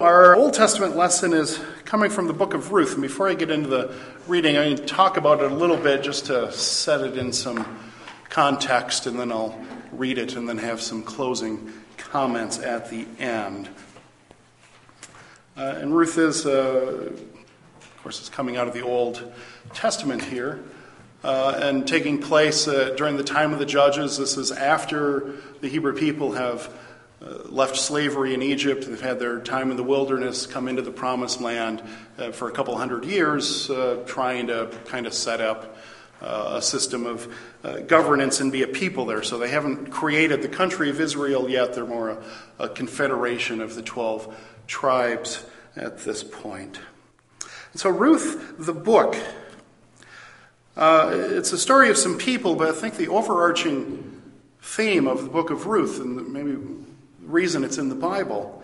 Our Old Testament lesson is coming from the book of Ruth. And before I get into the reading, I'm going to talk about it a little bit just to set it in some context, and then I'll read it and then have some closing comments at the end. Uh, and Ruth is, uh, of course, it's coming out of the Old Testament here. Uh, and taking place uh, during the time of the judges. This is after the Hebrew people have left slavery in Egypt. They've had their time in the wilderness, come into the promised land uh, for a couple hundred years, uh, trying to kind of set up uh, a system of uh, governance and be a people there. So they haven't created the country of Israel yet. They're more a, a confederation of the 12 tribes at this point. And so, Ruth, the book, uh, it's a story of some people, but I think the overarching theme of the book of Ruth, and maybe reason it's in the Bible.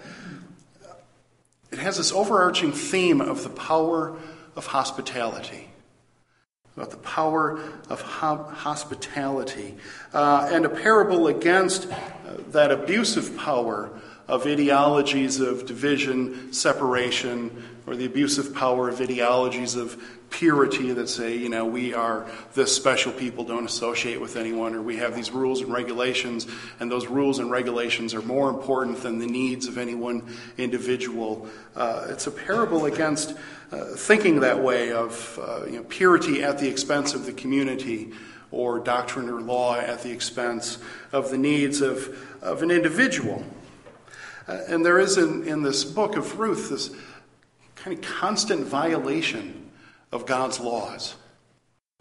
It has this overarching theme of the power of hospitality. About the power of ho- hospitality. Uh, and a parable against uh, that abusive power of ideologies of division, separation, or the abusive power of ideologies of purity that say, you know, we are this special people, don't associate with anyone, or we have these rules and regulations, and those rules and regulations are more important than the needs of any one individual. Uh, it's a parable against uh, thinking that way of uh, you know, purity at the expense of the community, or doctrine or law at the expense of the needs of, of an individual. Uh, and there is in, in this book of Ruth this kind of constant violation of God's laws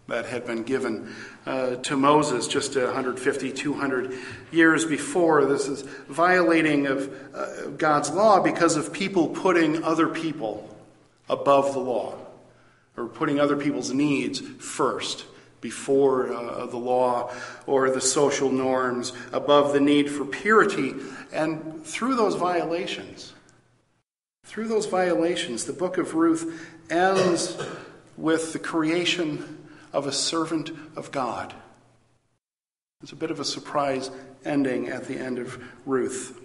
that had been given uh, to Moses just 150, 200 years before. This is violating of uh, God's law because of people putting other people above the law or putting other people's needs first before uh, the law or the social norms, above the need for purity. And through those violations, through those violations, the book of Ruth ends with the creation of a servant of God. It's a bit of a surprise ending at the end of Ruth.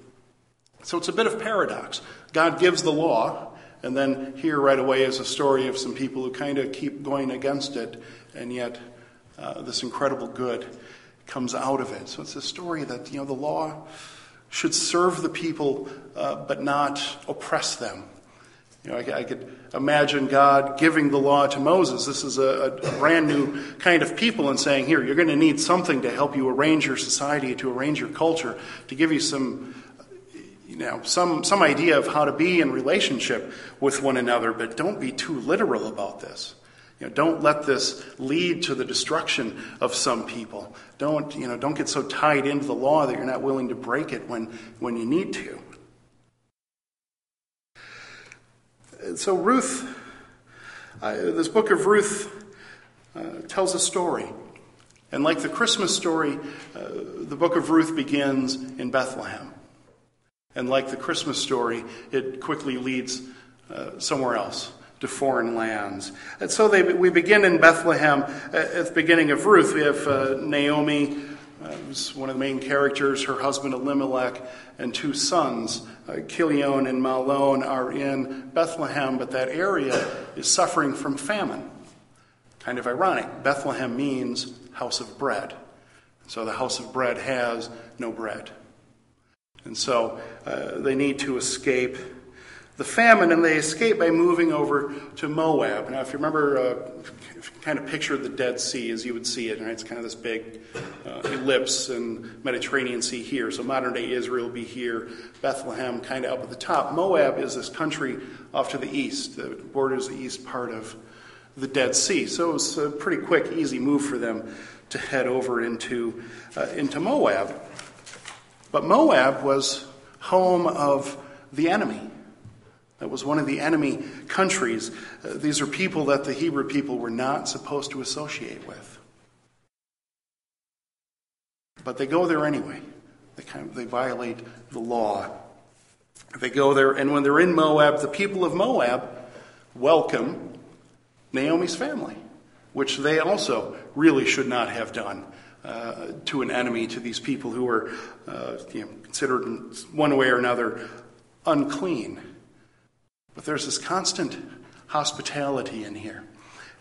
So it's a bit of paradox. God gives the law, and then here right away is a story of some people who kind of keep going against it, and yet uh, this incredible good comes out of it. So it's a story that, you know, the law should serve the people, uh, but not oppress them. You know, I, I, could imagine God giving the law to Moses. This is a, a brand new kind of people and saying, here, you're going to need something to help you arrange your society, to arrange your culture, to give you some, you know, some, some idea of how to be in relationship with one another, but don't be too literal about this. You know, don't let this lead to the destruction of some people. Don't, you know, don't get so tied into the law that you're not willing to break it when, when you need to. So, Ruth, uh, this book of Ruth uh, tells a story. And like the Christmas story, uh, the book of Ruth begins in Bethlehem. And like the Christmas story, it quickly leads uh, somewhere else to foreign lands. And so they, we begin in Bethlehem at the beginning of Ruth. We have uh, Naomi uh, was one of the main characters. Her husband Elimelech and two sons, uh, Chilion and Mahlon, are in Bethlehem, but that area is suffering from famine. Kind of ironic. Bethlehem means house of bread. So the house of bread has no bread. And so uh, they need to escape the famine, and they escape by moving over to Moab. Now, if you remember, uh, if you kind of picture the Dead Sea as you would see it, right? it's kind of this big uh, ellipse and Mediterranean Sea here. So modern day Israel be here, Bethlehem kind of up at the top. Moab is this country off to the east, that borders the east part of the Dead Sea. So it was a pretty quick, easy move for them to head over into, uh, into Moab. But Moab was home of the enemy. That was one of the enemy countries. Uh, these are people that the Hebrew people were not supposed to associate with. But they go there anyway. They, kind of, they violate the law. They go there, and when they're in Moab, the people of Moab welcome Naomi's family, which they also really should not have done. Uh, to an enemy, to these people who were uh, you know, considered in one way or another unclean. But there's this constant hospitality in here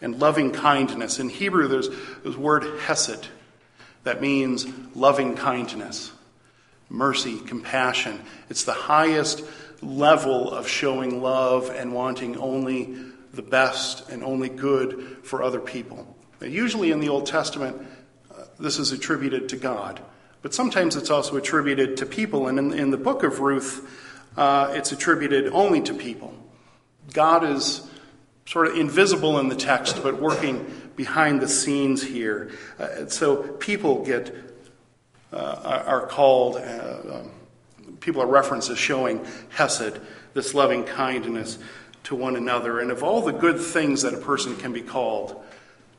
and loving kindness. In Hebrew, there's this word hesed that means loving kindness, mercy, compassion. It's the highest level of showing love and wanting only the best and only good for other people. Now, usually in the Old Testament, uh, this is attributed to God, but sometimes it's also attributed to people. And in, in the book of Ruth, uh, it's attributed only to people. God is sort of invisible in the text, but working behind the scenes here. Uh, so people get uh, are called. Uh, um, people are referenced as showing hesed, this loving kindness to one another. And of all the good things that a person can be called,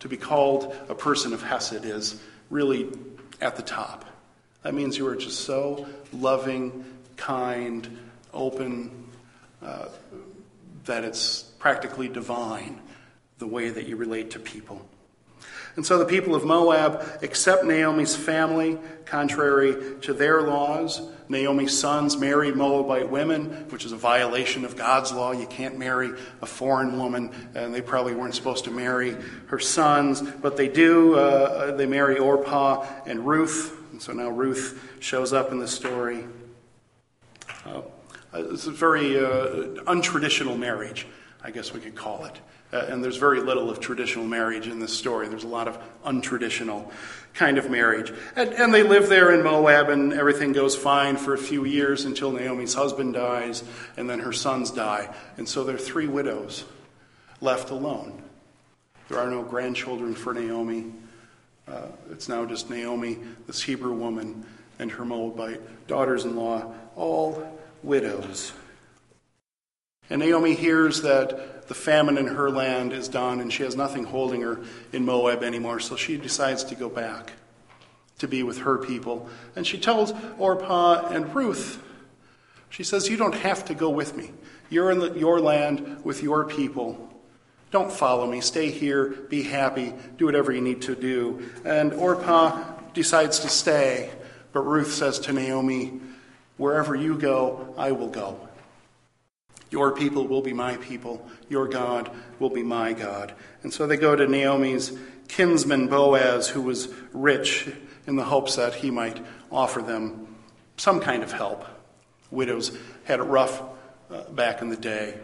to be called a person of hesed is really at the top. That means you are just so loving, kind, open, uh, that it's practically divine the way that you relate to people. And so the people of Moab accept Naomi's family, contrary to their laws. Naomi's sons marry Moabite women, which is a violation of God's law. You can't marry a foreign woman, and they probably weren't supposed to marry her sons, but they do. Uh, they marry Orpah and Ruth. And so now Ruth shows up in the story. Uh, it's a very uh, untraditional marriage. I guess we could call it. Uh, and there's very little of traditional marriage in this story. There's a lot of untraditional kind of marriage. And, and, they live there in Moab, and everything goes fine for a few years until Naomi's husband dies, and then her sons die. And so there are three widows left alone. There are no grandchildren for Naomi. Uh, it's now just Naomi, this Hebrew woman, and her Moabite daughters in law, all widows. And Naomi hears that the famine in her land is done and she has nothing holding her in Moab anymore, so she decides to go back to be with her people. And she tells Orpah and Ruth, she says, You don't have to go with me. You're in the, your land with your people. Don't follow me. Stay here. Be happy. Do whatever you need to do. And Orpah decides to stay, but Ruth says to Naomi, Wherever you go, I will go. Your people will be my people. Your God will be my God. And so they go to Naomi's kinsman Boaz, who was rich, in the hopes that he might offer them some kind of help. Widows had it rough uh, back in the day,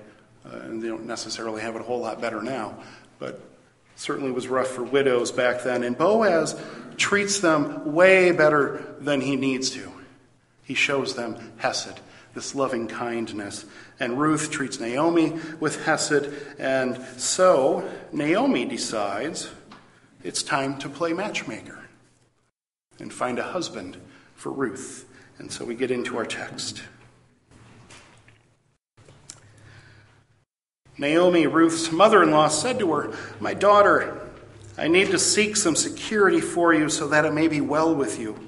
uh, and they don't necessarily have it a whole lot better now, but certainly was rough for widows back then. And Boaz treats them way better than he needs to. He shows them Hesed this loving kindness. And Ruth treats Naomi with Hesed, and so Naomi decides it's time to play matchmaker and find a husband for Ruth. And so we get into our text. Naomi, Ruth's mother in law, said to her, My daughter, I need to seek some security for you so that it may be well with you.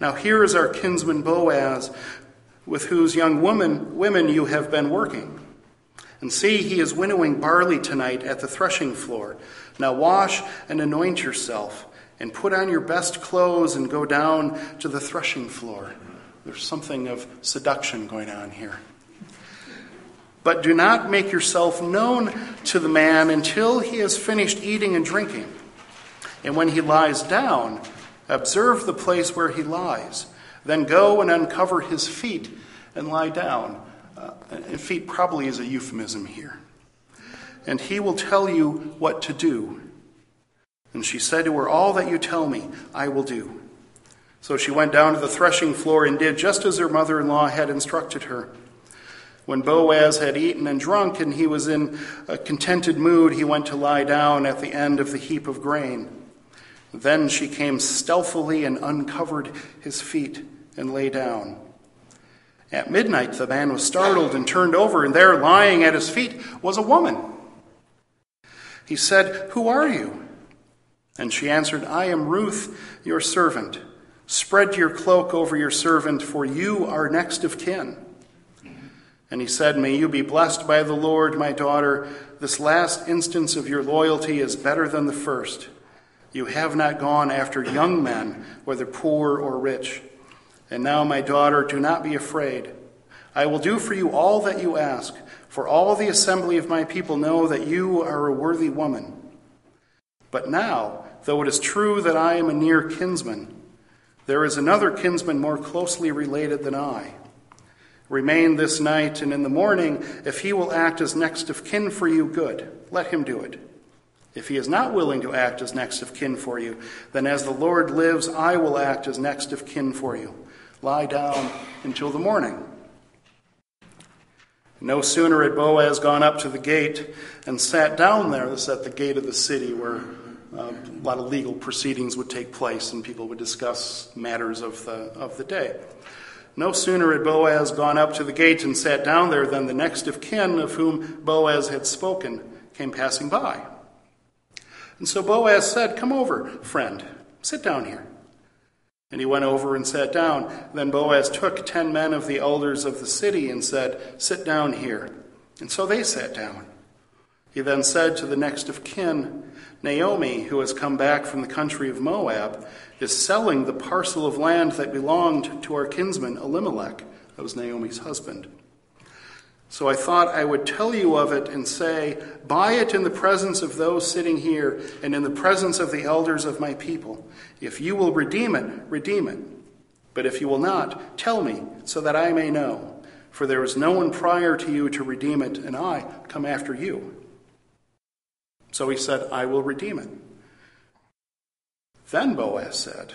Now here is our kinsman Boaz, with whose young woman, women you have been working. And see, he is winnowing barley tonight at the threshing floor. Now wash and anoint yourself, and put on your best clothes and go down to the threshing floor. There's something of seduction going on here. But do not make yourself known to the man until he has finished eating and drinking. And when he lies down, observe the place where he lies then go and uncover his feet and lie down. Uh, and feet probably is a euphemism here. And he will tell you what to do. And she said to her, All that you tell me, I will do. So she went down to the threshing floor and did just as her mother in law had instructed her. When Boaz had eaten and drunk and he was in a contented mood, he went to lie down at the end of the heap of grain. Then she came stealthily and uncovered his feet and lay down. At midnight, the man was startled and turned over, and there, lying at his feet, was a woman. He said, Who are you? And she answered, I am Ruth, your servant. Spread your cloak over your servant, for you are next of kin. And he said, May you be blessed by the Lord, my daughter. This last instance of your loyalty is better than the first. You have not gone after young men, whether poor or rich. And now, my daughter, do not be afraid. I will do for you all that you ask, For all the assembly of my people know that you are a worthy woman. But now, though it is true that I am a near kinsman, there is another kinsman more closely related than I. Remain this night, and in the morning, if he will act as next of kin for you, good. Let him do it. If he is not willing to act as next of kin for you, then as the Lord lives, I will act as next of kin for you. Lie down until the morning. No sooner had Boaz gone up to the gate and sat down there, this at the gate of the city where uh, a lot of legal proceedings would take place and people would discuss matters of the, of the day. No sooner had Boaz gone up to the gate and sat down there than the next of kin of whom Boaz had spoken came passing by. And so Boaz said, Come over, friend, sit down here. And he went over and sat down. Then Boaz took ten men of the elders of the city and said, Sit down here. And so they sat down. He then said to the next of kin, Naomi, who has come back from the country of Moab, is selling the parcel of land that belonged to our kinsman Elimelech. That was Naomi's husband. So I thought I would tell you of it and say, Buy it in the presence of those sitting here and in the presence of the elders of my people. If you will redeem it, redeem it. But if you will not, tell me, so that I may know. For there is no one prior to you to redeem it, and I come after you. So he said, I will redeem it. Then Boaz said,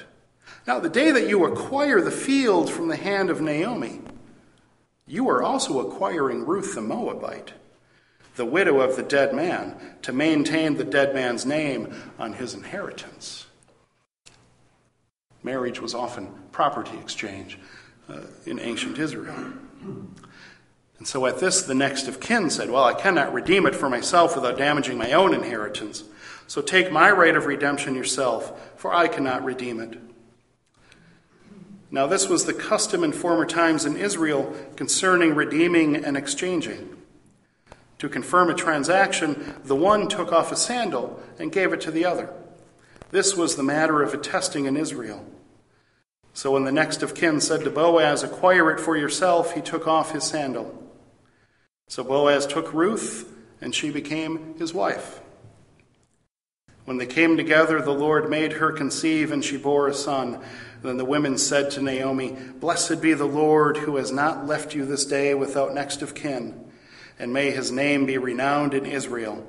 Now the day that you acquire the field from the hand of Naomi, you are also acquiring Ruth the Moabite, the widow of the dead man, to maintain the dead man's name on his inheritance. Marriage was often property exchange uh, in ancient Israel. And so at this, the next of kin said, Well, I cannot redeem it for myself without damaging my own inheritance. So take my right of redemption yourself, for I cannot redeem it. Now, this was the custom in former times in Israel concerning redeeming and exchanging. To confirm a transaction, the one took off a sandal and gave it to the other. This was the matter of attesting in Israel. So when the next of kin said to Boaz, Acquire it for yourself, he took off his sandal. So Boaz took Ruth, and she became his wife. When they came together, the Lord made her conceive, and she bore a son. Then the women said to Naomi, Blessed be the Lord who has not left you this day without next of kin, and may his name be renowned in Israel.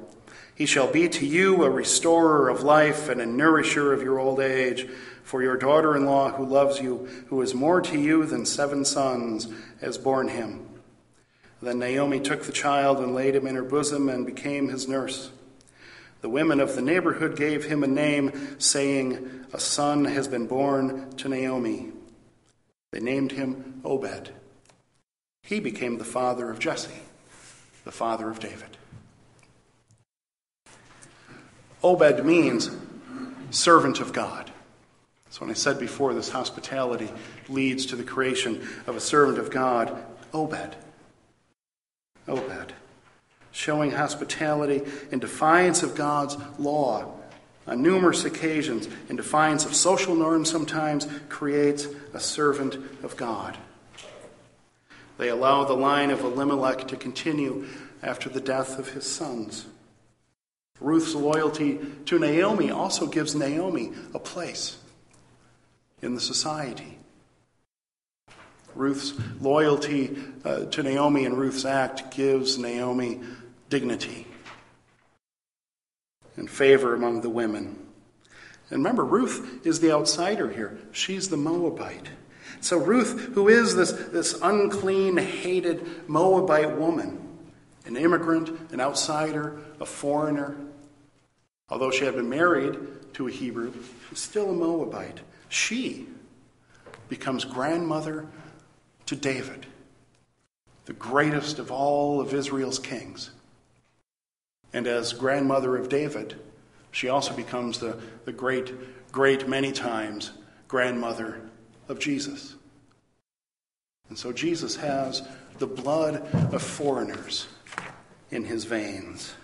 He shall be to you a restorer of life and a nourisher of your old age. For your daughter in law, who loves you, who is more to you than seven sons, has borne him. Then Naomi took the child and laid him in her bosom and became his nurse. The women of the neighborhood gave him a name, saying, A son has been born to Naomi. They named him Obed. He became the father of Jesse, the father of David. Obed means servant of God. So, when I said before, this hospitality leads to the creation of a servant of God, Obed. Obed showing hospitality in defiance of God's law on numerous occasions, in defiance of social norms sometimes, creates a servant of God. They allow the line of Elimelech to continue after the death of his sons. Ruth's loyalty to Naomi also gives Naomi a place in the society. Ruth's loyalty uh, to Naomi and Ruth's act gives Naomi dignity and favor among the women. And remember, Ruth is the outsider here. She's the Moabite. So, Ruth, who is this, this unclean, hated Moabite woman, an immigrant, an outsider, a foreigner, although she had been married to a Hebrew, she's still a Moabite. She becomes grandmother to David, the greatest of all of Israel's kings. And as grandmother of David, she also becomes the, the great, great, many times grandmother of Jesus. And so Jesus has the blood of foreigners in his veins.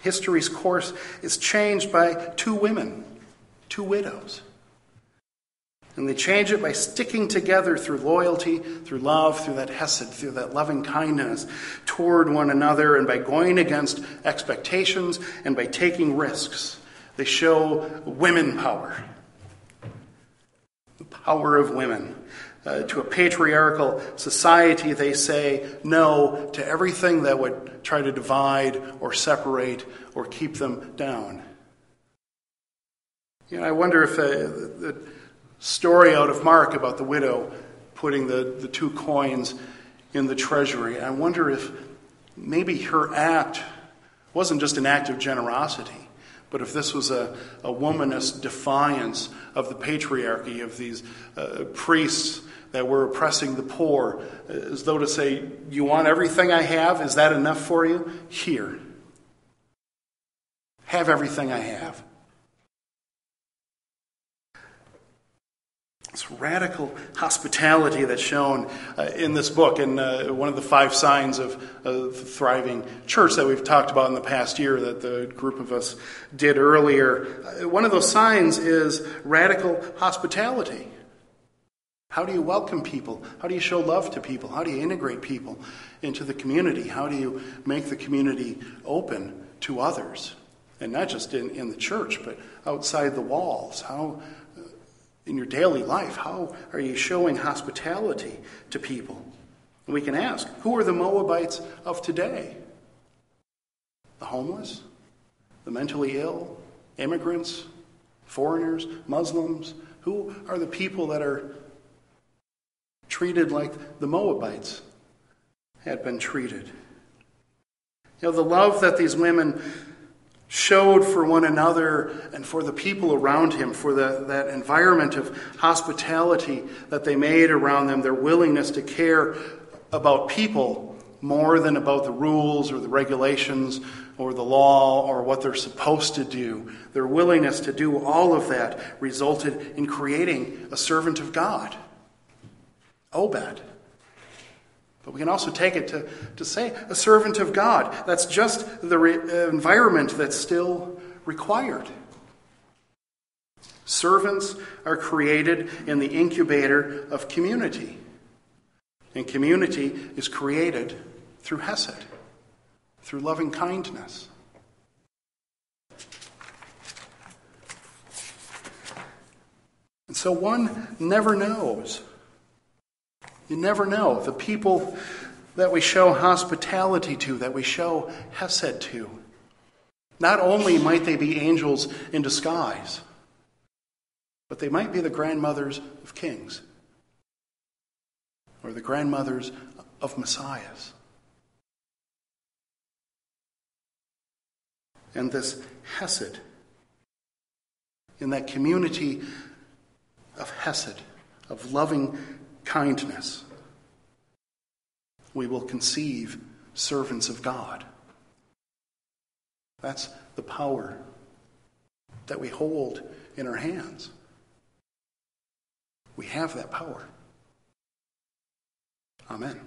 History's course is changed by two women, two widows. And they change it by sticking together through loyalty, through love, through that hesed, through that loving kindness toward one another, and by going against expectations and by taking risks. They show women power. The power of women. Uh, to a patriarchal society, they say no to everything that would try to divide or separate or keep them down. You know, I wonder if uh, the story out of Mark about the widow putting the, the two coins in the treasury, I wonder if maybe her act wasn't just an act of generosity, but if this was a, a womanist defiance of the patriarchy, of these uh, priests that were oppressing the poor, as though to say, You want everything I have? Is that enough for you? Here. Have everything I have. This radical hospitality that's shown uh, in this book, and uh, one of the five signs of a thriving church that we've talked about in the past year that the group of us did earlier. Uh, one of those signs is radical hospitality. How do you welcome people? How do you show love to people? How do you integrate people into the community? How do you make the community open to others? And not just in, in the church, but outside the walls. How in your daily life? How are you showing hospitality to people? And we can ask who are the Moabites of today? The homeless? The mentally ill? Immigrants? Foreigners? Muslims? Who are the people that are treated like the Moabites had been treated? You know, the love that these women showed for one another and for the people around him, for the, that environment of hospitality that they made around them, their willingness to care about people more than about the rules or the regulations or the law or what they're supposed to do. Their willingness to do all of that resulted in creating a servant of God, Obed. But we can also take it to, to say a servant of God. That's just the re- environment that's still required. Servants are created in the incubator of community. And community is created through Hesed, through loving kindness. And so one never knows you never know. The people that we show hospitality to, that we show Hesed to, not only might they be angels in disguise, but they might be the grandmothers of kings or the grandmothers of messiahs. And this Hesed, in that community of Hesed, of loving kindness, we will conceive servants of God. That's the power that we hold in our hands. We have that power. Amen.